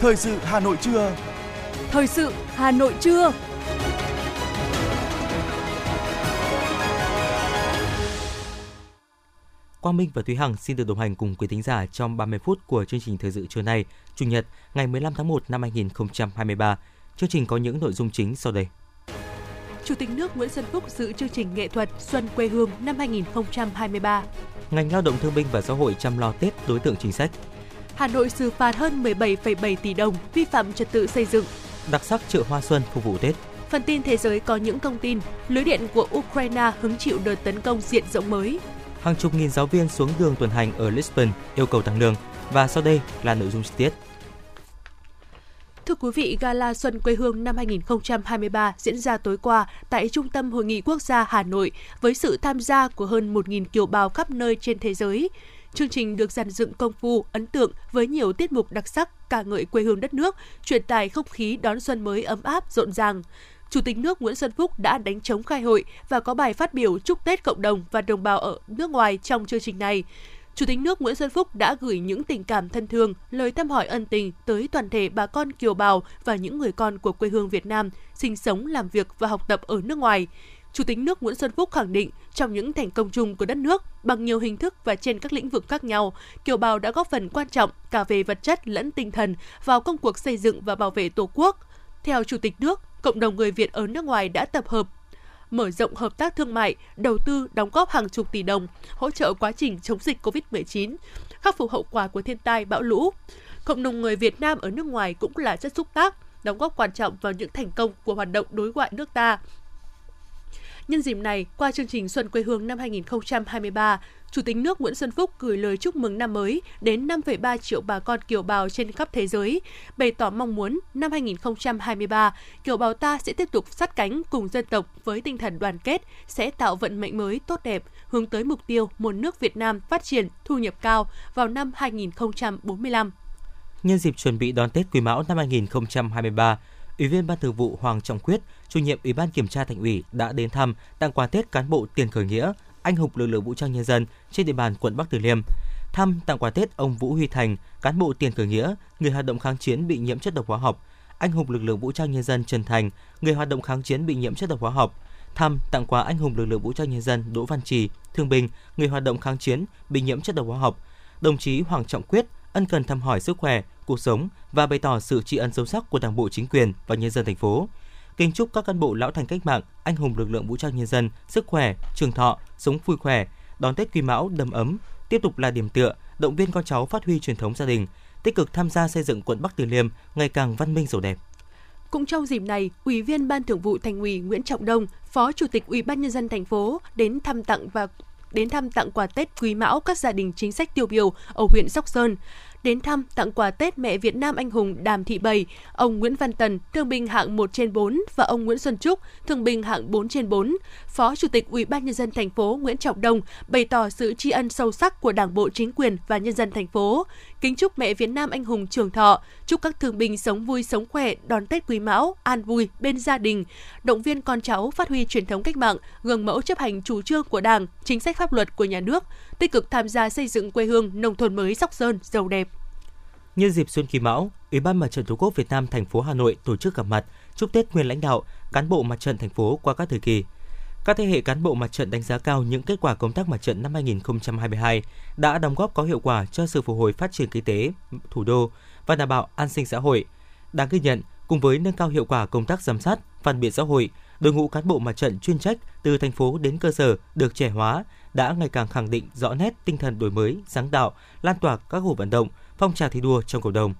Thời sự Hà Nội trưa. Thời sự Hà Nội trưa. Quang Minh và Thúy Hằng xin được đồng hành cùng quý thính giả trong 30 phút của chương trình thời sự trưa nay, Chủ nhật, ngày 15 tháng 1 năm 2023. Chương trình có những nội dung chính sau đây. Chủ tịch nước Nguyễn Xuân Phúc dự chương trình nghệ thuật Xuân quê hương năm 2023. Ngành lao động thương binh và xã hội chăm lo Tết đối tượng chính sách. Hà Nội xử phạt hơn 17,7 tỷ đồng vi phạm trật tự xây dựng. Đặc sắc chợ hoa xuân phục vụ Tết. Phần tin thế giới có những thông tin, lưới điện của Ukraine hứng chịu đợt tấn công diện rộng mới. Hàng chục nghìn giáo viên xuống đường tuần hành ở Lisbon yêu cầu tăng lương. Và sau đây là nội dung chi tiết. Thưa quý vị, Gala Xuân quê hương năm 2023 diễn ra tối qua tại Trung tâm Hội nghị Quốc gia Hà Nội với sự tham gia của hơn 1.000 kiều bào khắp nơi trên thế giới. Chương trình được dàn dựng công phu, ấn tượng với nhiều tiết mục đặc sắc ca ngợi quê hương đất nước, truyền tải không khí đón xuân mới ấm áp, rộn ràng. Chủ tịch nước Nguyễn Xuân Phúc đã đánh chống khai hội và có bài phát biểu chúc Tết cộng đồng và đồng bào ở nước ngoài trong chương trình này. Chủ tịch nước Nguyễn Xuân Phúc đã gửi những tình cảm thân thương, lời thăm hỏi ân tình tới toàn thể bà con kiều bào và những người con của quê hương Việt Nam sinh sống, làm việc và học tập ở nước ngoài. Chủ tịch nước Nguyễn Xuân Phúc khẳng định trong những thành công chung của đất nước bằng nhiều hình thức và trên các lĩnh vực khác nhau, kiều bào đã góp phần quan trọng cả về vật chất lẫn tinh thần vào công cuộc xây dựng và bảo vệ Tổ quốc. Theo Chủ tịch nước, cộng đồng người Việt ở nước ngoài đã tập hợp mở rộng hợp tác thương mại, đầu tư đóng góp hàng chục tỷ đồng, hỗ trợ quá trình chống dịch COVID-19, khắc phục hậu quả của thiên tai bão lũ. Cộng đồng người Việt Nam ở nước ngoài cũng là chất xúc tác, đóng góp quan trọng vào những thành công của hoạt động đối ngoại nước ta. Nhân dịp này, qua chương trình Xuân quê hương năm 2023, Chủ tịch nước Nguyễn Xuân Phúc gửi lời chúc mừng năm mới đến 5,3 triệu bà con kiều bào trên khắp thế giới, bày tỏ mong muốn năm 2023, kiều bào ta sẽ tiếp tục sát cánh cùng dân tộc với tinh thần đoàn kết, sẽ tạo vận mệnh mới tốt đẹp, hướng tới mục tiêu một nước Việt Nam phát triển, thu nhập cao vào năm 2045. Nhân dịp chuẩn bị đón Tết Quý Mão năm 2023, Ủy viên Ban Thường vụ Hoàng Trọng Quyết, chủ nhiệm Ủy ban Kiểm tra Thành ủy đã đến thăm tặng quà Tết cán bộ tiền khởi nghĩa, anh hùng lực lượng vũ trang nhân dân trên địa bàn quận Bắc Từ Liêm. Thăm tặng quà Tết ông Vũ Huy Thành, cán bộ tiền khởi nghĩa, người hoạt động kháng chiến bị nhiễm chất độc hóa học, anh hùng lực lượng vũ trang nhân dân Trần Thành, người hoạt động kháng chiến bị nhiễm chất độc hóa học. Thăm tặng quà anh hùng lực lượng vũ trang nhân dân Đỗ Văn Trì, thương binh, người hoạt động kháng chiến bị nhiễm chất độc hóa học. Đồng chí Hoàng Trọng Quyết ân cần thăm hỏi sức khỏe, cuộc sống và bày tỏ sự tri ân sâu sắc của Đảng bộ chính quyền và nhân dân thành phố. Kính chúc các cán bộ lão thành cách mạng, anh hùng lực lượng vũ trang nhân dân sức khỏe, trường thọ, sống vui khỏe, đón Tết Quý Mão đầm ấm, tiếp tục là điểm tựa, động viên con cháu phát huy truyền thống gia đình, tích cực tham gia xây dựng quận Bắc Từ Liêm ngày càng văn minh giàu đẹp. Cũng trong dịp này, Ủy viên Ban Thường vụ Thành ủy Nguyễn Trọng Đông, Phó Chủ tịch Ủy ban nhân dân thành phố đến thăm tặng và đến thăm tặng quà Tết Quý Mão các gia đình chính sách tiêu biểu ở huyện Sóc Sơn đến thăm tặng quà Tết mẹ Việt Nam anh hùng Đàm Thị Bảy, ông Nguyễn Văn Tần, thương binh hạng 1 trên 4 và ông Nguyễn Xuân Trúc, thương binh hạng 4 trên 4. Phó Chủ tịch Ủy ban nhân dân thành phố Nguyễn Trọng Đông bày tỏ sự tri ân sâu sắc của Đảng bộ chính quyền và nhân dân thành phố. Kính chúc mẹ Việt Nam anh hùng trường thọ, chúc các thương binh sống vui sống khỏe, đón Tết Quý Mão, an vui bên gia đình, động viên con cháu phát huy truyền thống cách mạng, gương mẫu chấp hành chủ trương của Đảng, chính sách pháp luật của nhà nước, tích cực tham gia xây dựng quê hương nông thôn mới Sóc Sơn giàu đẹp. Nhân dịp Xuân Quý Mão, Ủy ban Mặt trận Tổ quốc Việt Nam thành phố Hà Nội tổ chức gặp mặt chúc Tết nguyên lãnh đạo, cán bộ mặt trận thành phố qua các thời kỳ. Các thế hệ cán bộ mặt trận đánh giá cao những kết quả công tác mặt trận năm 2022 đã đóng góp có hiệu quả cho sự phục hồi phát triển kinh tế thủ đô và đảm bảo an sinh xã hội. Đáng ghi nhận, cùng với nâng cao hiệu quả công tác giám sát, phản biện xã hội, đội ngũ cán bộ mặt trận chuyên trách từ thành phố đến cơ sở được trẻ hóa đã ngày càng khẳng định rõ nét tinh thần đổi mới, sáng tạo, lan tỏa các cuộc vận động, phong trào thi đua trong cộng đồng.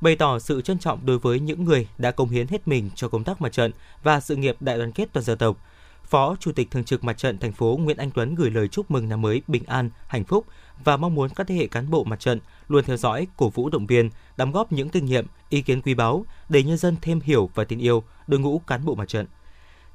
Bày tỏ sự trân trọng đối với những người đã công hiến hết mình cho công tác mặt trận và sự nghiệp đại đoàn kết toàn dân tộc. Phó Chủ tịch Thường trực Mặt trận thành phố Nguyễn Anh Tuấn gửi lời chúc mừng năm mới bình an, hạnh phúc và mong muốn các thế hệ cán bộ mặt trận luôn theo dõi, cổ vũ động viên, đóng góp những kinh nghiệm, ý kiến quý báu để nhân dân thêm hiểu và tin yêu đội ngũ cán bộ mặt trận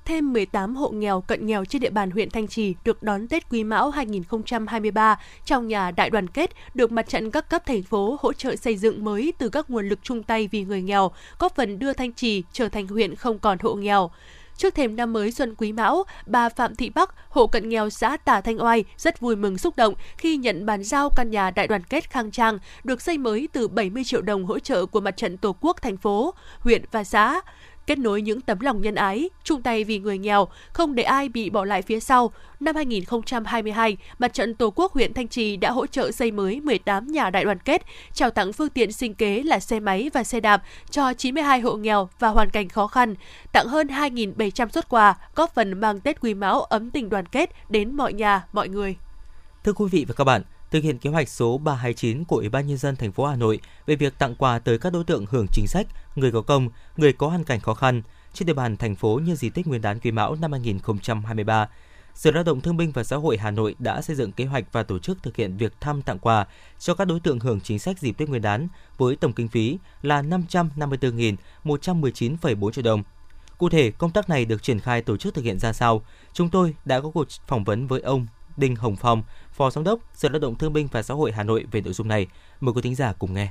thêm 18 hộ nghèo cận nghèo trên địa bàn huyện Thanh Trì được đón Tết Quý Mão 2023 trong nhà đại đoàn kết được mặt trận các cấp thành phố hỗ trợ xây dựng mới từ các nguồn lực chung tay vì người nghèo, góp phần đưa Thanh Trì trở thành huyện không còn hộ nghèo. Trước thềm năm mới Xuân Quý Mão, bà Phạm Thị Bắc, hộ cận nghèo xã Tả Thanh Oai rất vui mừng xúc động khi nhận bàn giao căn nhà đại đoàn kết khang trang được xây mới từ 70 triệu đồng hỗ trợ của Mặt trận Tổ quốc thành phố, huyện và xã kết nối những tấm lòng nhân ái, chung tay vì người nghèo, không để ai bị bỏ lại phía sau. Năm 2022, Mặt trận Tổ quốc huyện Thanh Trì đã hỗ trợ xây mới 18 nhà đại đoàn kết, trao tặng phương tiện sinh kế là xe máy và xe đạp cho 92 hộ nghèo và hoàn cảnh khó khăn, tặng hơn 2.700 xuất quà, góp phần mang Tết Quý Mão ấm tình đoàn kết đến mọi nhà, mọi người. Thưa quý vị và các bạn, thực hiện kế hoạch số 329 của Ủy ban nhân dân thành phố Hà Nội về việc tặng quà tới các đối tượng hưởng chính sách, người có công, người có hoàn cảnh khó khăn trên địa bàn thành phố nhân dịp Tết Nguyên đán Quý Mão năm 2023. Sở Lao động Thương binh và Xã hội Hà Nội đã xây dựng kế hoạch và tổ chức thực hiện việc thăm tặng quà cho các đối tượng hưởng chính sách dịp Tết Nguyên đán với tổng kinh phí là 554.119,4 triệu đồng. Cụ thể, công tác này được triển khai tổ chức thực hiện ra sao? Chúng tôi đã có cuộc phỏng vấn với ông Đinh Hồng Phong, Phó Giám đốc Sở Lao động Thương binh và Xã hội Hà Nội về nội dung này. Mời quý thính giả cùng nghe.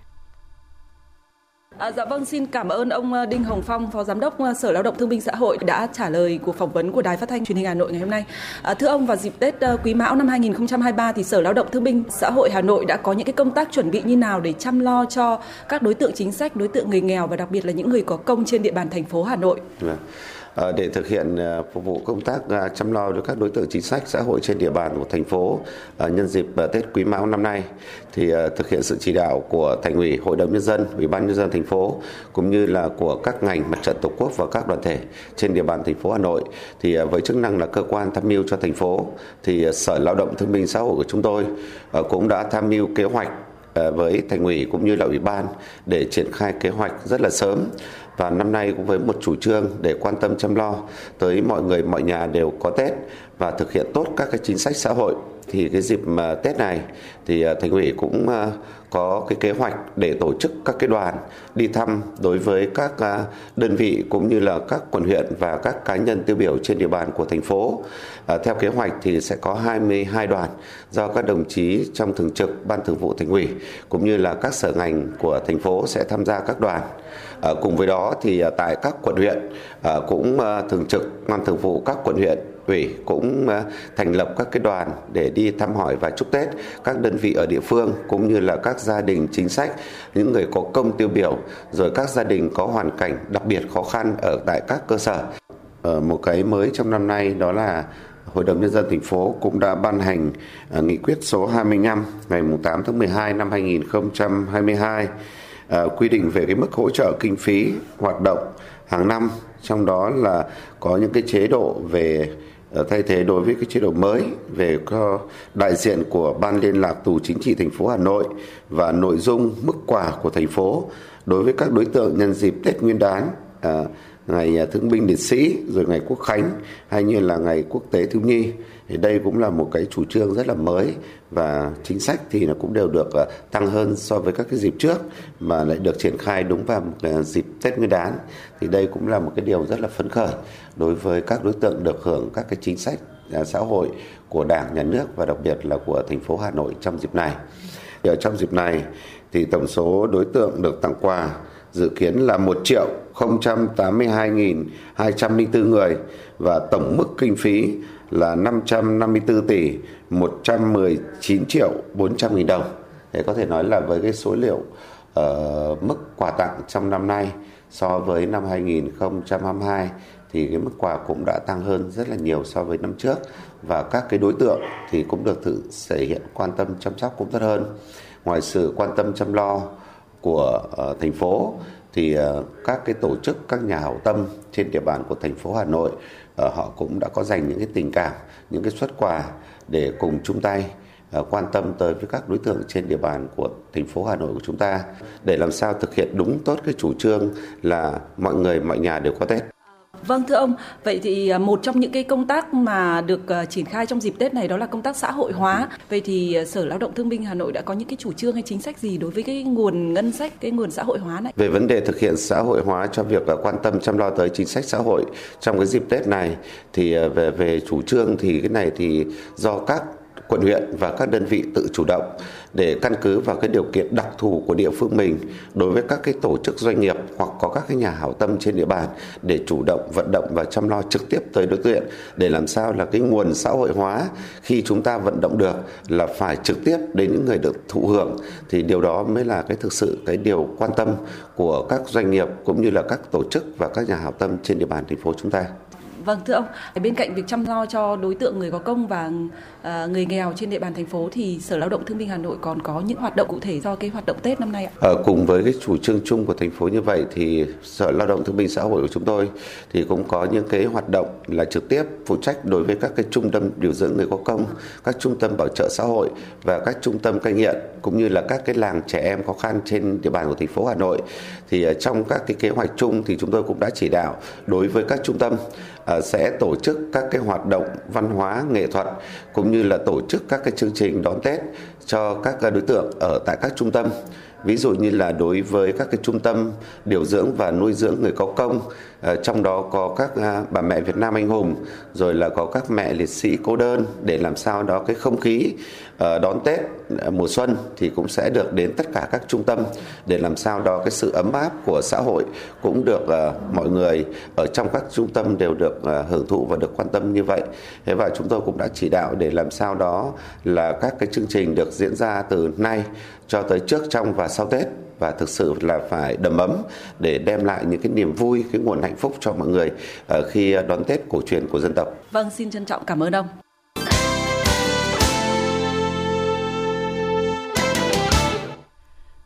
À, dạ vâng, xin cảm ơn ông ờ, Đinh Hồng Phong, Phó Giám đốc ờ, Sở Lao động Thương binh Xã hội đã trả lời cuộc phỏng vấn của Đài Phát thanh Truyền hình Hà Nội ngày hôm nay. À, thưa ông, vào dịp Tết ờ, Quý Mão năm 2023 thì Sở Lao động Thương binh Xã hội Hà Nội đã có những cái công tác chuẩn bị như nào để chăm lo cho các đối tượng chính sách, đối tượng người nghèo và đặc biệt là những người có công trên địa bàn thành phố Hà Nội? Vâng. Ờ, Ờ, để thực hiện ờ, phục vụ công tác ờ, chăm lo cho các đối tượng chính sách xã hội trên địa bàn của thành phố nhân dịp Tết Quý Mão năm nay thì thực hiện sự chỉ đạo của Thành ủy, Hội đồng nhân dân, Ủy ban nhân dân thành phố cũng như là của các ngành mặt trận Tổ quốc và các đoàn thể trên địa bàn thành phố Hà Nội. Thì với chức năng là cơ quan tham mưu cho thành phố thì Sở Lao động Thương binh Xã hội của chúng tôi cũng đã tham mưu kế hoạch À, với thành ủy cũng như là ủy ban để triển khai kế hoạch rất là sớm. Và năm nay cũng với một chủ trương để quan tâm chăm lo tới mọi người, mọi nhà đều có Tết và thực hiện tốt các cái chính sách xã hội thì cái dịp mà Tết này thì à, thành ủy cũng à, có cái kế hoạch để tổ chức các cái đoàn đi thăm đối với các à, đơn vị cũng như là các quận huyện và các cá nhân tiêu biểu trên địa bàn của thành phố. À, theo kế hoạch thì sẽ có 22 đoàn do các đồng chí trong thường trực ban thường vụ thành ủy cũng như là các sở ngành của thành phố sẽ tham gia các đoàn. À, cùng với đó thì tại các quận huyện à, cũng thường trực ban thường vụ các quận huyện ủy cũng ờ, thành lập các cái đoàn để đi thăm hỏi và chúc Tết các đơn vị ở địa phương cũng như là các gia đình chính sách, những người có công tiêu biểu, rồi các gia đình có hoàn cảnh đặc biệt khó khăn ở tại các cơ sở. Ở một cái mới trong năm nay đó là Hội đồng Nhân dân thành phố cũng đã ban hành ờ, nghị quyết số 25 ngày 8 tháng 12 năm 2022 quy định về cái mức hỗ trợ kinh phí hoạt động hàng năm trong đó là có những cái chế độ về Ờ, thay thế đối với cái chế độ mới về đại diện của ban liên lạc tù chính trị thành phố Hà Nội và nội dung mức quà của thành phố đối với các đối tượng nhân dịp Tết Nguyên đán à, ngày à, thương binh liệt sĩ rồi ngày quốc khánh hay như là ngày quốc tế thiếu nhi. Thì đây cũng là một cái chủ trương rất là mới và chính sách thì nó cũng đều được ờ, tăng hơn so với các cái dịp trước mà lại được triển khai đúng vào một ờ, dịp Tết Nguyên đán thì đây cũng là một cái điều rất là phấn khởi đối với các đối tượng được hưởng các cái chính sách ờ, xã hội của Đảng, Nhà nước và đặc biệt là của thành phố Hà Nội trong dịp này. Thì ở trong dịp này thì tổng số đối tượng được tặng quà dự kiến là 1 triệu 082.204 người và tổng mức kinh phí là 554 tỷ 119 triệu 400 nghìn đồng. Thế có thể nói là với cái số liệu uh, mức quà tặng trong năm nay so với năm 2022 thì cái mức quà cũng đã tăng hơn rất là nhiều so với năm trước và các cái đối tượng thì cũng được thử thể hiện quan tâm chăm sóc cũng tốt hơn. Ngoài sự quan tâm chăm lo của uh, thành phố thì uh, các cái tổ chức các nhà hảo tâm trên địa bàn của thành phố Hà Nội Ờ, họ cũng đã có dành những cái tình cảm, những cái xuất quà để cùng chung tay ờ, quan tâm tới với các đối tượng trên địa bàn của thành phố Hà Nội của chúng ta để làm sao thực hiện đúng tốt cái chủ trương là mọi người mọi nhà đều có Tết. Vâng thưa ông, vậy thì à, một trong những cái công tác mà được à, triển khai trong dịp Tết này đó là công tác xã hội hóa. Vậy thì à, Sở Lao động Thương binh Hà Nội đã có những cái chủ trương hay chính sách gì đối với cái nguồn ngân sách, cái nguồn xã hội hóa này? Về vấn đề thực hiện xã hội hóa cho việc quan tâm chăm lo tới chính sách xã hội trong cái dịp Tết này thì về về chủ trương thì cái này thì do các quận huyện và các đơn vị tự chủ động để căn cứ vào cái điều kiện đặc thù của địa phương mình đối với các cái tổ chức doanh nghiệp hoặc có các cái nhà hảo tâm trên địa bàn để chủ động vận động và chăm lo trực tiếp tới đối tượng để làm sao là cái nguồn xã hội hóa khi chúng ta vận động được là phải trực tiếp đến những người được thụ hưởng thì điều đó mới là cái thực sự cái điều quan tâm của các doanh nghiệp cũng như là các tổ chức và các nhà hảo tâm trên địa bàn thành phố chúng ta. Vâng thưa ông, bên cạnh việc chăm lo cho đối tượng người có công và à, người nghèo trên địa bàn thành phố thì Sở Lao động Thương binh Hà Nội còn có những hoạt động cụ thể do cái hoạt động Tết năm nay ạ? Ở cùng với cái chủ trương chung của thành phố như vậy thì Sở Lao động Thương binh Xã hội của chúng tôi thì cũng có những cái hoạt động là trực tiếp phụ trách đối với các cái trung tâm điều dưỡng người có công, các trung tâm bảo trợ xã hội và các trung tâm cai nghiện cũng như là các cái làng trẻ em khó khăn trên địa bàn của thành phố Hà Nội. Thì ờ, trong các cái kế hoạch chung thì chúng tôi cũng đã chỉ đạo đối với các trung tâm ờ, sẽ tổ chức các cái hoạt động văn hóa, nghệ thuật, cũng như là tổ chức các cái chương trình đón Tết cho các à, đối tượng ở tại các trung tâm. Ví dụ như là đối với các cái trung tâm điều dưỡng và nuôi dưỡng người có công à, trong đó có các à, bà mẹ Việt Nam anh hùng, rồi là có các mẹ liệt sĩ cô đơn để làm sao đó cái không khí Ờ, đón Tết ờ, mùa xuân thì cũng sẽ được đến tất cả các trung tâm để làm sao đó cái sự ấm áp của xã hội cũng được ờ, mọi người ở trong các trung tâm đều được hưởng thụ và được quan tâm như vậy. Thế và chúng tôi cũng đã chỉ đạo để làm sao đó là các cái chương trình được diễn ra từ nay cho tới trước trong và sau Tết và thực sự là phải đầm ấm để đem lại những cái niềm vui, cái nguồn hạnh phúc cho mọi người khi đón Tết cổ truyền của dân tộc. Vâng, xin trân trọng cảm ơn ông.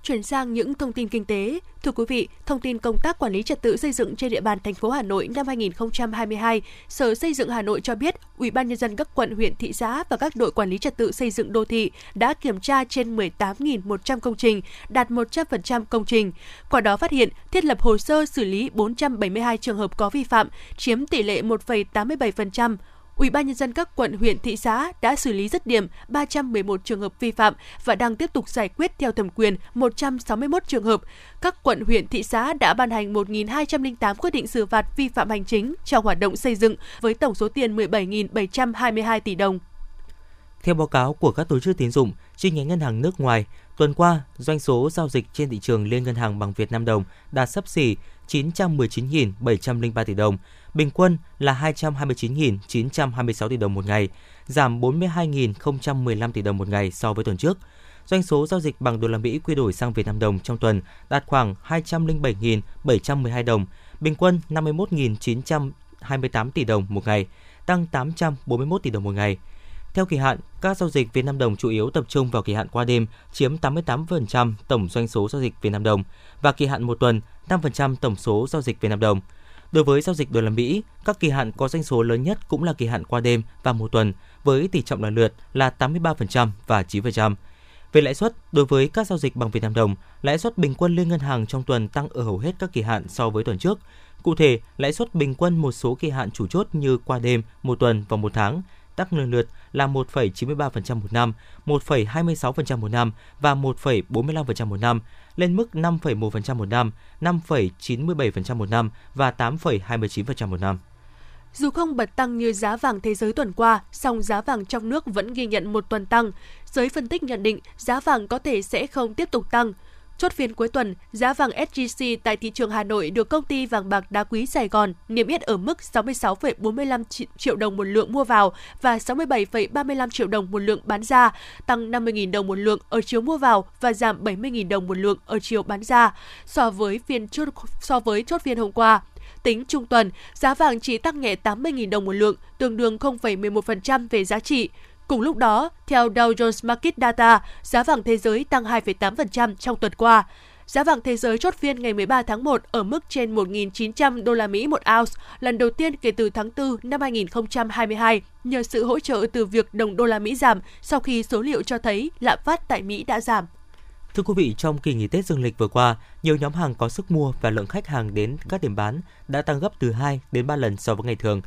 Chuyển sang những thông tin kinh tế. Thưa quý vị, thông tin công tác quản lý trật tự xây dựng trên địa bàn thành phố Hà Nội năm 2022, Sở Xây dựng Hà Nội cho biết, Ủy ban nhân dân các quận, huyện, thị xã và các đội quản lý trật tự xây dựng đô thị đã kiểm tra trên 18.100 công trình, đạt 100% công trình. Qua đó phát hiện thiết lập hồ sơ xử lý 472 trường hợp có vi phạm, chiếm tỷ lệ 1,87%. Ủy ban nhân dân các quận, huyện, thị xã đã xử lý dứt điểm 311 trường hợp vi phạm và đang tiếp tục giải quyết theo thẩm quyền 161 trường hợp. Các quận, huyện, thị xã đã ban hành 1.208 quyết định xử phạt vi phạm hành chính trong hoạt động xây dựng với tổng số tiền 17.722 tỷ đồng. Theo báo cáo của các tổ chức tín dụng, chi nhánh ngân hàng nước ngoài, tuần qua, doanh số giao dịch trên thị trường liên ngân hàng bằng Việt Nam đồng đạt sấp xỉ 919.703 tỷ đồng, bình quân là 229.926 tỷ đồng một ngày, giảm 42.015 tỷ đồng một ngày so với tuần trước. Doanh số giao dịch bằng đô la Mỹ quy đổi sang Việt Nam đồng trong tuần đạt khoảng 207.712 đồng, bình quân 51.928 tỷ đồng một ngày, tăng 841 tỷ đồng một ngày. Theo kỳ hạn, các giao dịch Việt Nam đồng chủ yếu tập trung vào kỳ hạn qua đêm, chiếm 88% tổng doanh số giao dịch Việt Nam đồng và kỳ hạn một tuần, 5% tổng số giao dịch Việt Nam đồng. Đối với giao dịch đô la Mỹ, các kỳ hạn có doanh số lớn nhất cũng là kỳ hạn qua đêm và một tuần với tỷ trọng lần lượt là 83% và 9%. Về lãi suất, đối với các giao dịch bằng Việt Nam đồng, lãi suất bình quân liên ngân hàng trong tuần tăng ở hầu hết các kỳ hạn so với tuần trước. Cụ thể, lãi suất bình quân một số kỳ hạn chủ chốt như qua đêm, một tuần và một tháng tăng lần lượt là 1,93% một năm, 1,26% một năm và 1,45% một năm, lên mức 5,1% một năm, 5,97% một năm và 8,29% một năm. Dù không bật tăng như giá vàng thế giới tuần qua, song giá vàng trong nước vẫn ghi nhận một tuần tăng. Giới phân tích nhận định giá vàng có thể sẽ không tiếp tục tăng. Chốt phiên cuối tuần, giá vàng SJC tại thị trường Hà Nội được công ty vàng bạc đá quý Sài Gòn niêm yết ở mức 66,45 triệu đồng một lượng mua vào và 67,35 triệu đồng một lượng bán ra, tăng 50.000 đồng một lượng ở chiều mua vào và giảm 70.000 đồng một lượng ở chiều bán ra so với phiên chốt so với chốt phiên hôm qua. Tính trung tuần, giá vàng chỉ tăng nhẹ 80.000 đồng một lượng, tương đương 0,11% về giá trị. Cùng lúc đó, theo Dow Jones Market Data, giá vàng thế giới tăng 2,8% trong tuần qua. Giá vàng thế giới chốt phiên ngày 13 tháng 1 ở mức trên 1.900 đô la Mỹ một ounce, lần đầu tiên kể từ tháng 4 năm 2022, nhờ sự hỗ trợ từ việc đồng đô la Mỹ giảm sau khi số liệu cho thấy lạm phát tại Mỹ đã giảm. Thưa quý vị, trong kỳ nghỉ Tết dương lịch vừa qua, nhiều nhóm hàng có sức mua và lượng khách hàng đến các điểm bán đã tăng gấp từ 2 đến 3 lần so với ngày thường.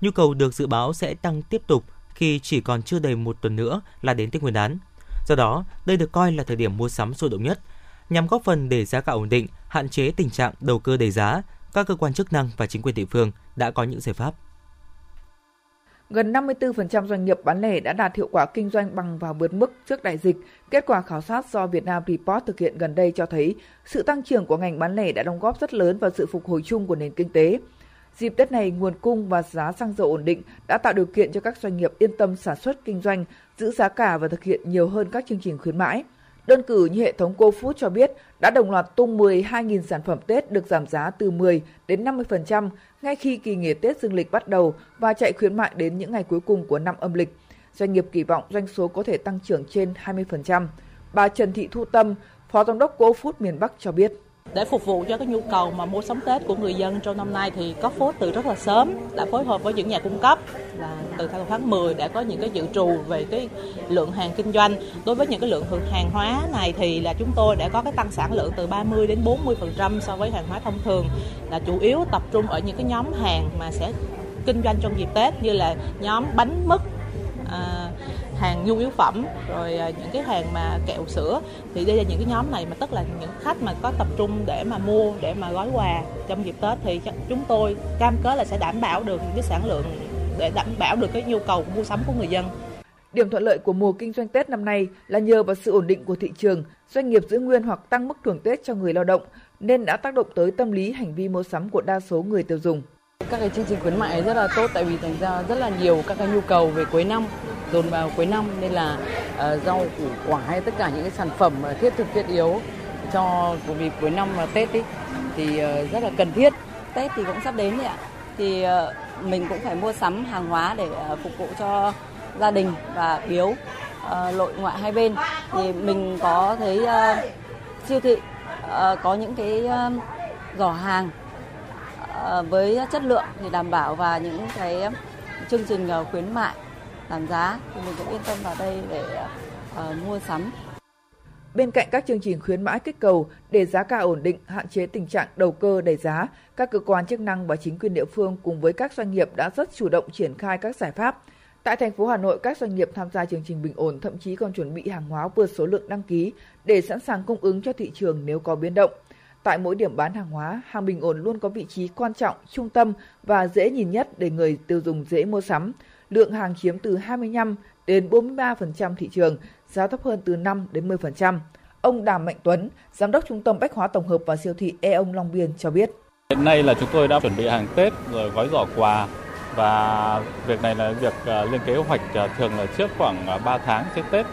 Nhu cầu được dự báo sẽ tăng tiếp tục khi chỉ còn chưa đầy một tuần nữa là đến Tết Nguyên đán. Do đó, đây được coi là thời điểm mua sắm sôi động nhất. Nhằm góp phần để giá cả ổn định, hạn chế tình trạng đầu cơ đẩy giá, các cơ quan chức năng và chính quyền địa phương đã có những giải pháp gần 54% doanh nghiệp bán lẻ đã đạt hiệu quả kinh doanh bằng và vượt mức trước đại dịch. Kết quả khảo sát do Việt Nam Report thực hiện gần đây cho thấy sự tăng trưởng của ngành bán lẻ đã đóng góp rất lớn vào sự phục hồi chung của nền kinh tế. Dịp Tết này, nguồn cung và giá xăng dầu ổn định đã tạo điều kiện cho các doanh nghiệp yên tâm sản xuất kinh doanh, giữ giá cả và thực hiện nhiều hơn các chương trình khuyến mãi. Đơn cử như hệ thống GoFood cho biết đã đồng loạt tung 12.000 sản phẩm Tết được giảm giá từ 10 đến 50% ngay khi kỳ nghỉ Tết dương lịch bắt đầu và chạy khuyến mại đến những ngày cuối cùng của năm âm lịch. Doanh nghiệp kỳ vọng doanh số có thể tăng trưởng trên 20%. Bà Trần Thị Thu Tâm, Phó Giám đốc GoFood miền Bắc cho biết. Để phục vụ cho cái nhu cầu mà mua sắm Tết của người dân trong năm nay thì có phốt từ rất là sớm đã phối hợp với những nhà cung cấp là từ tháng 10 đã có những cái dự trù về cái lượng hàng kinh doanh. Đối với những cái lượng hàng hóa này thì là chúng tôi đã có cái tăng sản lượng từ 30 đến 40% so với hàng hóa thông thường là chủ yếu tập trung ở những cái nhóm hàng mà sẽ kinh doanh trong dịp Tết như là nhóm bánh mứt à, hàng nhu yếu phẩm rồi à, những cái hàng mà kẹo sữa thì đây là những cái nhóm này mà tức là những khách mà có tập trung để mà mua để mà gói quà trong dịp Tết thì chúng tôi cam kết là sẽ đảm bảo được những cái sản lượng để đảm bảo được cái nhu cầu mua sắm của người dân. Điểm thuận lợi của mùa kinh doanh Tết năm nay là nhờ vào sự ổn định của thị trường, doanh nghiệp giữ nguyên hoặc tăng mức thưởng Tết cho người lao động nên đã tác động tới tâm lý hành vi mua sắm của đa số người tiêu dùng. Các cái chương trình khuyến mại rất là tốt tại vì thành ra rất là nhiều các cái nhu cầu về cuối năm dồn vào cuối năm nên là uh, rau củ quả hay tất cả những cái sản phẩm thiết thực thiết yếu cho vì cuối năm và Tết ý, thì uh, rất là cần thiết. Tết thì cũng sắp đến rồi ạ. Thì uh, mình cũng phải mua sắm hàng hóa để uh, phục vụ cho gia đình và biếu uh, nội ngoại hai bên. Thì mình có thấy uh, siêu thị uh, có những cái uh, giỏ hàng Ờ, với chất lượng thì đảm bảo và những cái chương trình ờ, khuyến mại giảm giá thì mình cũng yên tâm vào đây để ờ, mua sắm. Bên cạnh các chương trình khuyến mãi kích cầu để giá cả ổn định, hạn chế tình trạng đầu cơ đẩy giá, các cơ quan chức năng và chính quyền địa phương cùng với các doanh nghiệp đã rất chủ động triển khai các giải pháp. Tại thành phố Hà Nội, các doanh nghiệp tham gia chương trình bình ổn thậm chí còn chuẩn bị hàng hóa vượt số lượng đăng ký để sẵn sàng cung ứng cho thị trường nếu có biến động. Tại mỗi điểm bán hàng hóa, hàng bình ổn luôn có vị trí quan trọng, trung tâm và dễ nhìn nhất để người tiêu dùng dễ mua sắm lượng hàng chiếm từ 25 đến 43% thị trường, giá thấp hơn từ 5 đến 10%. Ông Đàm Mạnh Tuấn, giám đốc trung tâm bách hóa tổng hợp và siêu thị E ông Long Biên cho biết. Hiện nay là chúng tôi đã chuẩn bị hàng Tết rồi gói giỏ quà và việc này là việc à, lên kế hoạch à, thường là trước khoảng à, 3 tháng trước Tết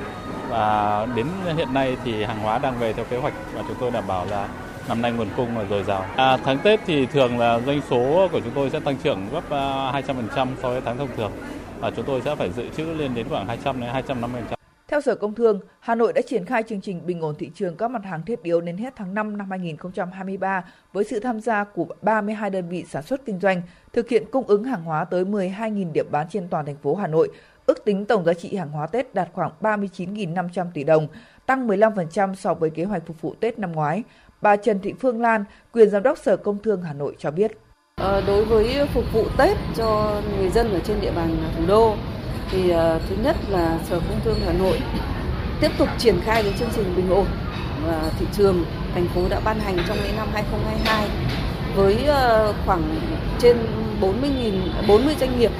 và đến hiện nay thì hàng hóa đang về theo kế hoạch và chúng tôi đảm bảo là năm nay nguồn cung là dồi dào. À, tháng Tết thì thường là doanh số của chúng tôi sẽ tăng trưởng gấp à, 200% so với tháng thông thường và chúng tôi sẽ phải dự trữ lên đến khoảng 200 đến 250 theo Sở Công Thương, Hà Nội đã triển khai chương trình bình ổn thị trường các mặt hàng thiết yếu đến hết tháng 5 năm 2023 với sự tham gia của 32 đơn vị sản xuất kinh doanh, thực hiện cung ứng hàng hóa tới 12.000 điểm bán trên toàn thành phố Hà Nội. Ước tính tổng giá trị hàng hóa Tết đạt khoảng 39.500 tỷ đồng, tăng 15% so với kế hoạch phục vụ Tết năm ngoái. Bà Trần Thị Phương Lan, quyền giám đốc Sở Công Thương Hà Nội cho biết. Ờ, đối với phục vụ Tết cho người dân ở trên địa bàn thủ đô thì ờ, thứ nhất là Sở Công Thương Hà Nội tiếp tục triển khai cái chương trình bình ổn và thị trường thành phố đã ban hành trong những năm 2022 với ờ, khoảng trên 40.000 40 doanh nghiệp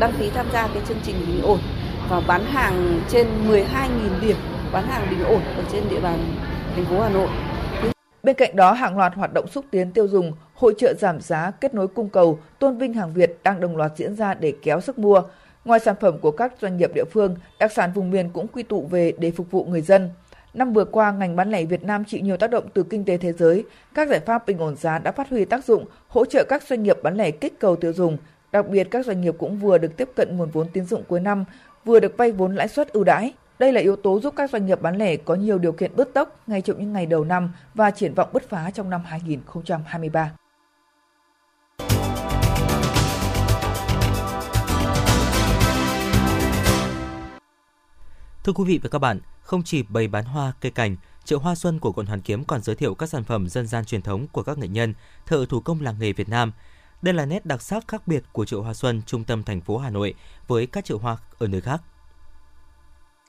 đăng ký tham gia cái chương trình bình ổn và bán hàng trên 12.000 điểm bán hàng bình ổn ở trên địa bàn thành phố Hà Nội. Bên cạnh đó, hàng loạt hoạt động xúc tiến tiêu dùng, hội trợ giảm giá, kết nối cung cầu, tôn vinh hàng Việt đang đồng loạt diễn ra để kéo sức mua. Ngoài sản phẩm của các doanh nghiệp địa phương, đặc sản vùng miền cũng quy tụ về để phục vụ người dân. Năm vừa qua, ngành bán lẻ Việt Nam chịu nhiều tác động từ kinh tế thế giới. Các giải pháp bình ổn giá đã phát huy tác dụng, hỗ trợ các doanh nghiệp bán lẻ kích cầu tiêu dùng. Đặc biệt, các doanh nghiệp cũng vừa được tiếp cận nguồn vốn tín dụng cuối năm, vừa được vay vốn lãi suất ưu đãi. Đây là yếu tố giúp các doanh nghiệp bán lẻ có nhiều điều kiện bứt tốc ngay trong những ngày đầu năm và triển vọng bứt phá trong năm 2023. Thưa quý vị và các bạn, không chỉ bày bán hoa, cây cảnh, chợ Hoa Xuân của quận Hoàn Kiếm còn giới thiệu các sản phẩm dân gian truyền thống của các nghệ nhân, thợ thủ công làng nghề Việt Nam. Đây là nét đặc sắc khác biệt của chợ Hoa Xuân trung tâm thành phố Hà Nội với các chợ hoa ở nơi khác.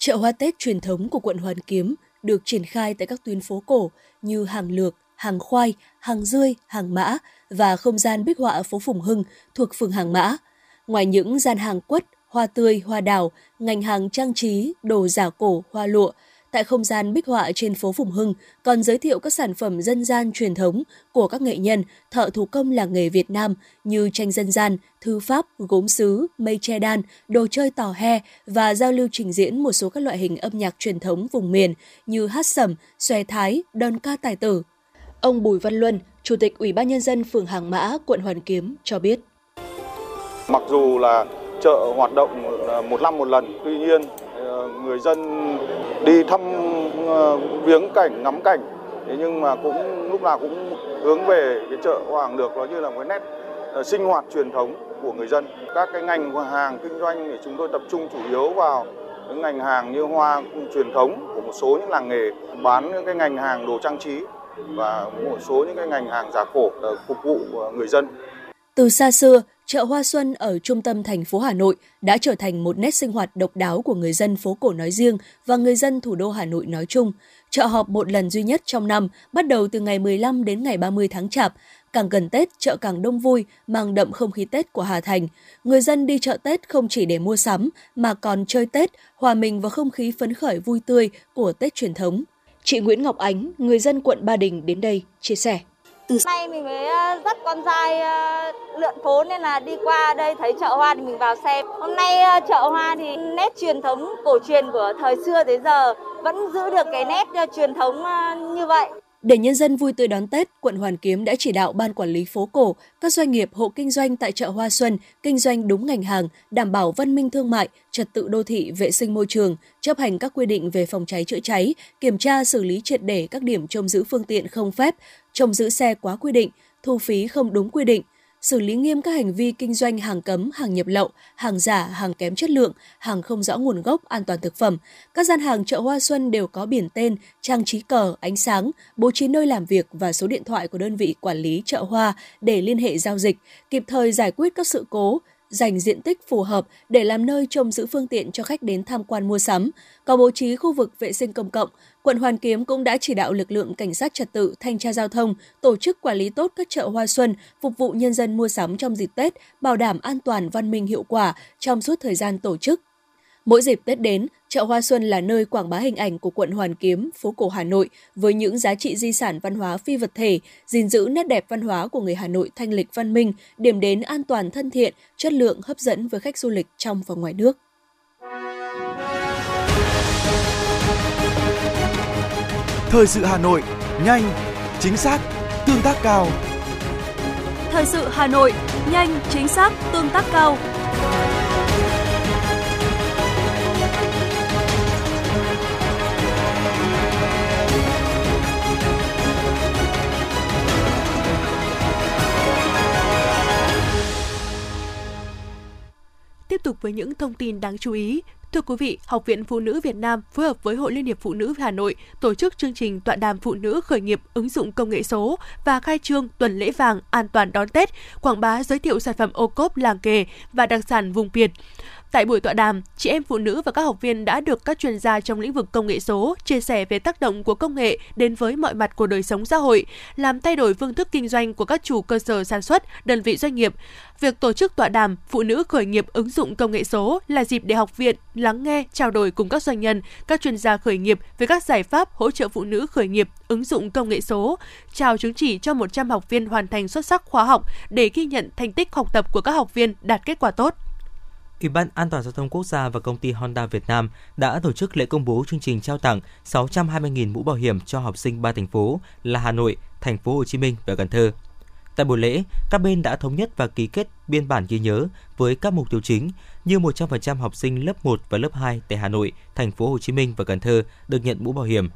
Chợ hoa Tết truyền thống của quận Hoàn Kiếm được triển khai tại các tuyến phố cổ như Hàng Lược, Hàng Khoai, Hàng Rươi, Hàng Mã và không gian bích họa phố Phùng Hưng thuộc phường Hàng Mã. Ngoài những gian hàng quất, hoa tươi, hoa đào, ngành hàng trang trí, đồ giả cổ, hoa lụa. Tại không gian bích họa trên phố Phùng Hưng còn giới thiệu các sản phẩm dân gian truyền thống của các nghệ nhân, thợ thủ công làng nghề Việt Nam như tranh dân gian, thư pháp, gốm sứ, mây che đan, đồ chơi tò he và giao lưu trình diễn một số các loại hình âm nhạc truyền thống vùng miền như hát sẩm, xòe thái, đơn ca tài tử. Ông Bùi Văn Luân, Chủ tịch Ủy ban Nhân dân phường Hàng Mã, quận Hoàn Kiếm cho biết. Mặc dù là chợ hoạt động ờ, một năm một lần, tuy nhiên người dân đi thăm ờ, viếng cảnh, ngắm cảnh, thế nhưng mà cũng lúc nào cũng hướng về cái chợ Hoàng Lược nó như là một nét ờ, sinh hoạt truyền thống của người dân. Các cái ngành hàng kinh doanh thì chúng tôi tập trung chủ yếu vào những ngành hàng như hoa truyền thống của một số những làng nghề bán những cái ngành hàng đồ trang trí và một số những cái ngành hàng giả cổ ờ, phục vụ người dân. Từ xa xưa, chợ Hoa Xuân ở trung tâm thành phố Hà Nội đã trở thành một nét sinh hoạt độc đáo của người dân phố cổ nói riêng và người dân thủ đô Hà Nội nói chung. Chợ họp một lần duy nhất trong năm, bắt đầu từ ngày 15 đến ngày 30 tháng Chạp. Càng gần Tết, chợ càng đông vui, mang đậm không khí Tết của Hà Thành. Người dân đi chợ Tết không chỉ để mua sắm, mà còn chơi Tết, hòa mình vào không khí phấn khởi vui tươi của Tết truyền thống. Chị Nguyễn Ngọc Ánh, người dân quận Ba Đình đến đây, chia sẻ. Từ nay mình mới ờ, dắt con trai ờ, lượn phố nên là đi qua đây thấy chợ hoa thì mình vào xem. Hôm nay ờ, chợ hoa thì nét truyền thống cổ truyền của thời xưa tới giờ vẫn giữ được cái nét truyền thống như vậy. Để nhân dân vui tươi đón Tết, quận Hoàn Kiếm đã chỉ đạo ban quản lý phố cổ, các doanh nghiệp hộ kinh doanh tại chợ Hoa Xuân kinh doanh đúng ngành hàng, đảm bảo văn minh thương mại, trật tự đô thị, vệ sinh môi trường, chấp hành các quy định về phòng cháy chữa cháy, kiểm tra xử lý triệt để các điểm trông giữ phương tiện không phép, trông giữ xe quá quy định, thu phí không đúng quy định, xử lý nghiêm các hành vi kinh doanh hàng cấm, hàng nhập lậu, hàng giả, hàng kém chất lượng, hàng không rõ nguồn gốc, an toàn thực phẩm. Các gian hàng chợ Hoa Xuân đều có biển tên, trang trí cờ, ánh sáng, bố trí nơi làm việc và số điện thoại của đơn vị quản lý chợ hoa để liên hệ giao dịch, kịp thời giải quyết các sự cố, dành diện tích phù hợp để làm nơi trông giữ phương tiện cho khách đến tham quan mua sắm, có bố trí khu vực vệ sinh công cộng. Quận Hoàn Kiếm cũng đã chỉ đạo lực lượng cảnh sát trật tự, thanh tra giao thông tổ chức quản lý tốt các chợ hoa xuân, phục vụ nhân dân mua sắm trong dịp Tết, bảo đảm an toàn văn minh hiệu quả trong suốt thời gian tổ chức. Mỗi dịp Tết đến, chợ Hoa Xuân là nơi quảng bá hình ảnh của quận Hoàn Kiếm, phố cổ Hà Nội với những giá trị di sản văn hóa phi vật thể, gìn giữ nét đẹp văn hóa của người Hà Nội thanh lịch văn minh, điểm đến an toàn thân thiện, chất lượng hấp dẫn với khách du lịch trong và ngoài nước. Thời sự Hà Nội, nhanh, chính xác, tương tác cao. Thời sự Hà Nội, nhanh, chính xác, tương tác cao. Tiếp tục với những thông tin đáng chú ý. Thưa quý vị, Học viện Phụ nữ Việt Nam phối hợp với Hội Liên hiệp Phụ nữ Hà Nội tổ chức chương trình tọa đàm phụ nữ khởi nghiệp ứng dụng công nghệ số và khai trương tuần lễ vàng an toàn đón Tết, quảng bá giới thiệu sản phẩm ô cốp làng kề và đặc sản vùng Việt. Tại buổi tọa đàm, chị em phụ nữ và các học viên đã được các chuyên gia trong lĩnh vực công nghệ số chia sẻ về tác động của công nghệ đến với mọi mặt của đời sống xã hội, làm thay đổi phương thức kinh doanh của các chủ cơ sở sản xuất, đơn vị doanh nghiệp. Việc tổ chức tọa đàm Phụ nữ khởi nghiệp ứng dụng công nghệ số là dịp để học viện lắng nghe, trao đổi cùng các doanh nhân, các chuyên gia khởi nghiệp về các giải pháp hỗ trợ phụ nữ khởi nghiệp ứng dụng công nghệ số, trao chứng chỉ cho 100 học viên hoàn thành xuất sắc khóa học để ghi nhận thành tích học tập của các học viên đạt kết quả tốt. Ủy ban An toàn giao thông quốc gia và công ty Honda Việt Nam đã tổ chức lễ công bố chương trình trao tặng 620.000 mũ bảo hiểm cho học sinh ba thành phố là Hà Nội, Thành phố Hồ Chí Minh và Cần Thơ. Tại buổi lễ, các bên đã thống nhất và ký kết biên bản ghi nhớ với các mục tiêu chính như 100% học sinh lớp 1 và lớp 2 tại Hà Nội, Thành phố Hồ Chí Minh và Cần Thơ được nhận mũ bảo hiểm,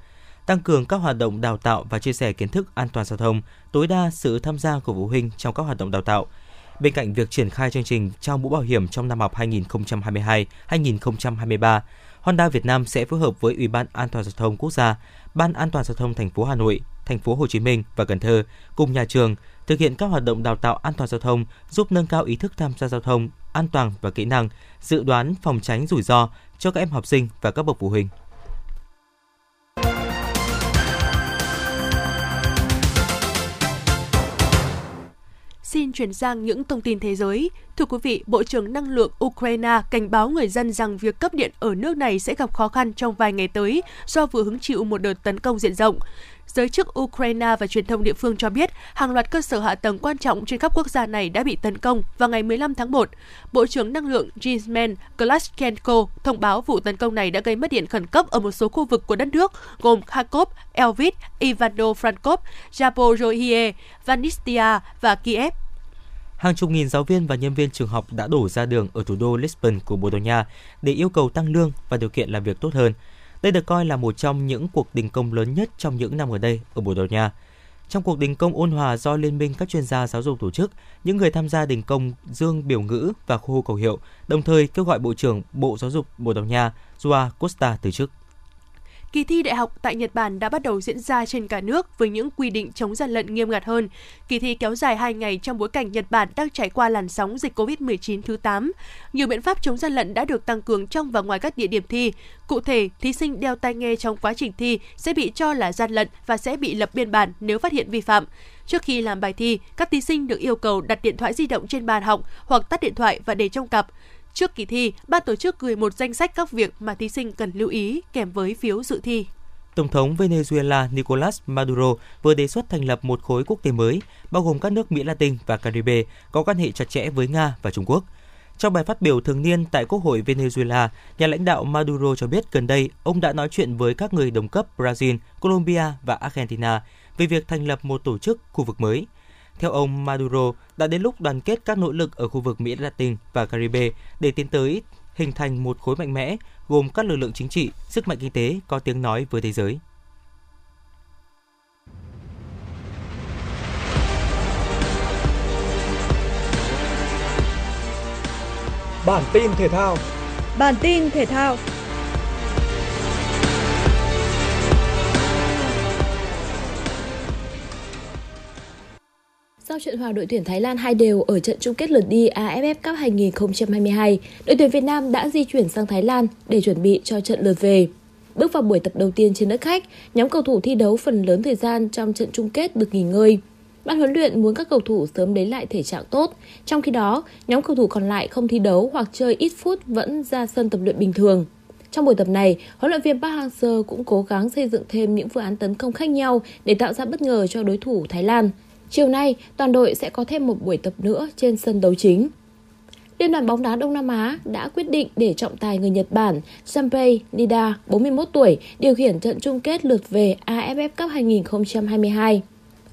tăng cường các hoạt động đào tạo và chia sẻ kiến thức an toàn giao thông, tối đa sự tham gia của phụ huynh trong các hoạt động đào tạo, Bên cạnh việc triển khai chương trình trao mũ bảo hiểm trong năm học 2022-2023, Honda Việt Nam sẽ phối hợp với Ủy ban An toàn giao thông quốc gia, Ban An toàn giao thông thành phố Hà Nội, thành phố Hồ Chí Minh và Cần Thơ cùng nhà trường thực hiện các hoạt động đào tạo an toàn giao thông, giúp nâng cao ý thức tham gia giao thông, an toàn và kỹ năng, dự đoán phòng tránh rủi ro cho các em học sinh và các bậc phụ huynh. Xin chuyển sang những thông tin thế giới. Thưa quý vị, Bộ trưởng Năng lượng Ukraine cảnh báo người dân rằng việc cấp điện ở nước này sẽ gặp khó khăn trong vài ngày tới do vừa hứng chịu một đợt tấn công diện rộng. Giới chức Ukraine và truyền thông địa phương cho biết hàng loạt cơ sở hạ tầng quan trọng trên khắp quốc gia này đã bị tấn công vào ngày 15 tháng 1. Bộ trưởng Năng lượng Jinsman Klaschenko thông báo vụ tấn công này đã gây mất điện khẩn cấp ở một số khu vực của đất nước gồm Kharkov, Elvit, Ivano-Frankov, Zaporozhye, Vanistia và Kiev. Hàng chục nghìn giáo viên và nhân viên trường học đã đổ ra đường ở thủ đô Lisbon của Bồ Đào Nha để yêu cầu tăng lương và điều kiện làm việc tốt hơn. Đây được coi là một trong những cuộc đình công lớn nhất trong những năm ở đây ở Bồ Đào Nha. Trong cuộc đình công ôn hòa do Liên minh các chuyên gia giáo dục tổ chức, những người tham gia đình công dương biểu ngữ và hô khẩu hiệu, đồng thời kêu gọi Bộ trưởng Bộ Giáo dục Bồ Đào Nha Joa Costa từ chức. Kỳ thi đại học tại Nhật Bản đã bắt đầu diễn ra trên cả nước với những quy định chống gian lận nghiêm ngặt hơn. Kỳ thi kéo dài 2 ngày trong bối cảnh Nhật Bản đang trải qua làn sóng dịch COVID-19 thứ 8. Nhiều biện pháp chống gian lận đã được tăng cường trong và ngoài các địa điểm thi. Cụ thể, thí sinh đeo tai nghe trong quá trình thi sẽ bị cho là gian lận và sẽ bị lập biên bản nếu phát hiện vi phạm. Trước khi làm bài thi, các thí sinh được yêu cầu đặt điện thoại di động trên bàn học hoặc tắt điện thoại và để trong cặp. Trước kỳ thi, ban tổ chức gửi một danh sách các việc mà thí sinh cần lưu ý kèm với phiếu dự thi. Tổng thống Venezuela Nicolas Maduro vừa đề xuất thành lập một khối quốc tế mới, bao gồm các nước Mỹ Latin và Caribe có quan hệ chặt chẽ với Nga và Trung Quốc. Trong bài phát biểu thường niên tại Quốc hội Venezuela, nhà lãnh đạo Maduro cho biết gần đây ông đã nói chuyện với các người đồng cấp Brazil, Colombia và Argentina về việc thành lập một tổ chức khu vực mới. Theo ông Maduro, đã đến lúc đoàn kết các nỗ lực ở khu vực Mỹ Latin và Caribe để tiến tới hình thành một khối mạnh mẽ gồm các lực lượng chính trị, sức mạnh kinh tế có tiếng nói với thế giới. Bản tin thể thao Bản tin thể thao Sau trận hòa đội tuyển Thái Lan hai đều ở trận chung kết lượt đi AFF Cup 2022, đội tuyển Việt Nam đã di chuyển sang Thái Lan để chuẩn bị cho trận lượt về. Bước vào buổi tập đầu tiên trên đất khách, nhóm cầu thủ thi đấu phần lớn thời gian trong trận chung kết được nghỉ ngơi. Ban huấn luyện muốn các cầu thủ sớm lấy lại thể trạng tốt, trong khi đó, nhóm cầu thủ còn lại không thi đấu hoặc chơi ít phút vẫn ra sân tập luyện bình thường. Trong buổi tập này, huấn luyện viên Park Hang-seo cũng cố gắng xây dựng thêm những phương án tấn công khác nhau để tạo ra bất ngờ cho đối thủ Thái Lan. Chiều nay, toàn đội sẽ có thêm một buổi tập nữa trên sân đấu chính. Liên đoàn bóng đá Đông Nam Á đã quyết định để trọng tài người Nhật Bản Sanpei Nida, 41 tuổi, điều khiển trận chung kết lượt về AFF Cup 2022.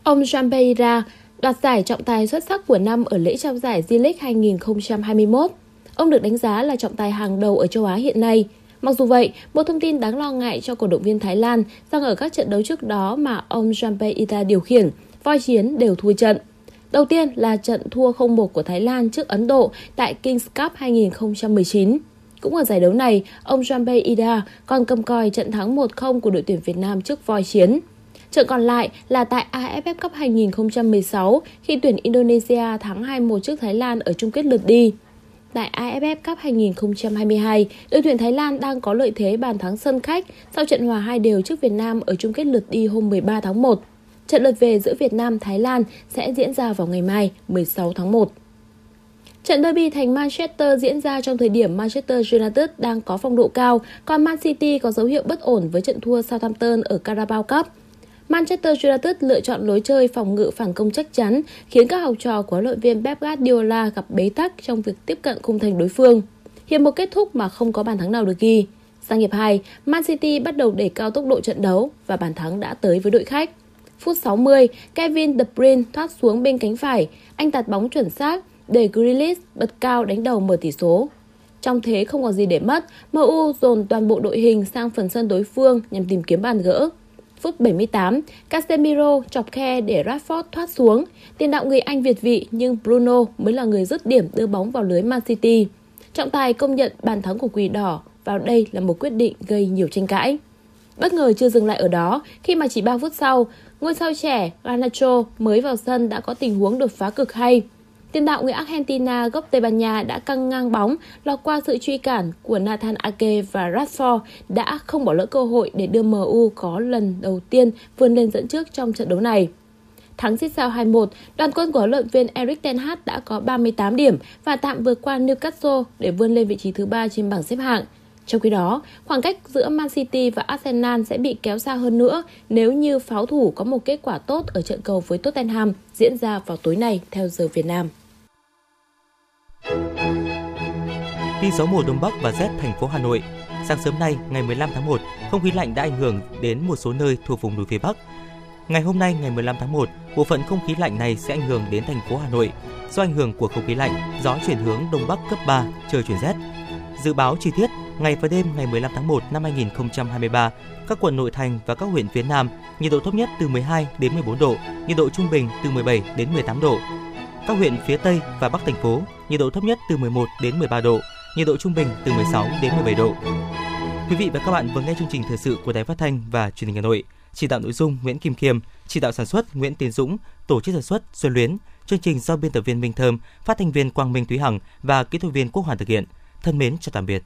Ông Sanpei Nida đoạt giải trọng tài xuất sắc của năm ở lễ trao giải Z-League 2021. Ông được đánh giá là trọng tài hàng đầu ở châu Á hiện nay. Mặc dù vậy, một thông tin đáng lo ngại cho cổ động viên Thái Lan rằng ở các trận đấu trước đó mà ông Sanpei Ita điều khiển, voi chiến đều thua trận. Đầu tiên là trận thua 0-1 của Thái Lan trước Ấn Độ tại Kings Cup 2019. Cũng ở giải đấu này, ông Jambe Ida còn cầm còi trận thắng 1-0 của đội tuyển Việt Nam trước voi chiến. Trận còn lại là tại AFF Cup 2016 khi tuyển Indonesia thắng 2-1 trước Thái Lan ở chung kết lượt đi. Tại AFF Cup 2022, đội tuyển Thái Lan đang có lợi thế bàn thắng sân khách sau trận hòa hai đều trước Việt Nam ở chung kết lượt đi hôm 13 tháng 1. Trận lượt về giữa Việt Nam Thái Lan sẽ diễn ra vào ngày mai 16 tháng 1. Trận derby thành Manchester diễn ra trong thời điểm Manchester United đang có phong độ cao, còn Man City có dấu hiệu bất ổn với trận thua Southampton ở Carabao Cup. Manchester United lựa chọn lối chơi phòng ngự phản công chắc chắn, khiến các học trò của huấn luyện viên Pep Guardiola gặp bế tắc trong việc tiếp cận khung thành đối phương. Hiệp một kết thúc mà không có bàn thắng nào được ghi. Sang hiệp 2, Man City bắt đầu đẩy cao tốc độ trận đấu và bàn thắng đã tới với đội khách. Phút 60, Kevin De Bruyne thoát xuống bên cánh phải, anh tạt bóng chuẩn xác để Grealish bật cao đánh đầu mở tỷ số. Trong thế không còn gì để mất, MU dồn toàn bộ đội hình sang phần sân đối phương nhằm tìm kiếm bàn gỡ. Phút 78, Casemiro chọc khe để Rashford thoát xuống. Tiền đạo người Anh Việt vị nhưng Bruno mới là người dứt điểm đưa bóng vào lưới Man City. Trọng tài công nhận bàn thắng của Quỷ Đỏ vào đây là một quyết định gây nhiều tranh cãi. Bất ngờ chưa dừng lại ở đó khi mà chỉ 3 phút sau, ngôi sao trẻ Garnacho mới vào sân đã có tình huống đột phá cực hay. Tiền đạo người Argentina gốc Tây Ban Nha đã căng ngang bóng lọt qua sự truy cản của Nathan Ake và Rashford đã không bỏ lỡ cơ hội để đưa MU có lần đầu tiên vươn lên dẫn trước trong trận đấu này. Thắng xích sao 2-1, đoàn quân của huấn luyện viên Eric Ten Hag đã có 38 điểm và tạm vượt qua Newcastle để vươn lên vị trí thứ ba trên bảng xếp hạng. Trong khi đó, khoảng cách giữa Man City và Arsenal sẽ bị kéo xa hơn nữa nếu như pháo thủ có một kết quả tốt ở trận cầu với Tottenham diễn ra vào tối nay theo giờ Việt Nam. Tin gió mùa đông bắc và rét thành phố Hà Nội. Sáng sớm nay, ngày 15 tháng 1, không khí lạnh đã ảnh hưởng đến một số nơi thuộc vùng núi phía Bắc. Ngày hôm nay, ngày 15 tháng 1, bộ phận không khí lạnh này sẽ ảnh hưởng đến thành phố Hà Nội. Do ảnh hưởng của không khí lạnh, gió chuyển hướng đông bắc cấp 3, trời chuyển rét. Dự báo chi tiết, ngày và đêm ngày 15 tháng 1 năm 2023, các quận nội thành và các huyện phía Nam, nhiệt độ thấp nhất từ 12 đến 14 độ, nhiệt độ trung bình từ 17 đến 18 độ. Các huyện phía Tây và Bắc thành phố, nhiệt độ thấp nhất từ 11 đến 13 độ, nhiệt độ trung bình từ 16 đến 17 độ. Quý vị và các bạn vừa nghe chương trình thời sự của Đài Phát thanh và Truyền hình Hà Nội. Chỉ đạo nội dung Nguyễn Kim Kiêm, chỉ đạo sản xuất Nguyễn Tiến Dũng, tổ chức sản xuất Xuân Luyến. Chương trình do biên tập viên Minh Thơm, phát thanh viên Quang Minh Thúy Hằng và kỹ thuật viên Quốc Hoàn thực hiện. Thân mến chào tạm biệt.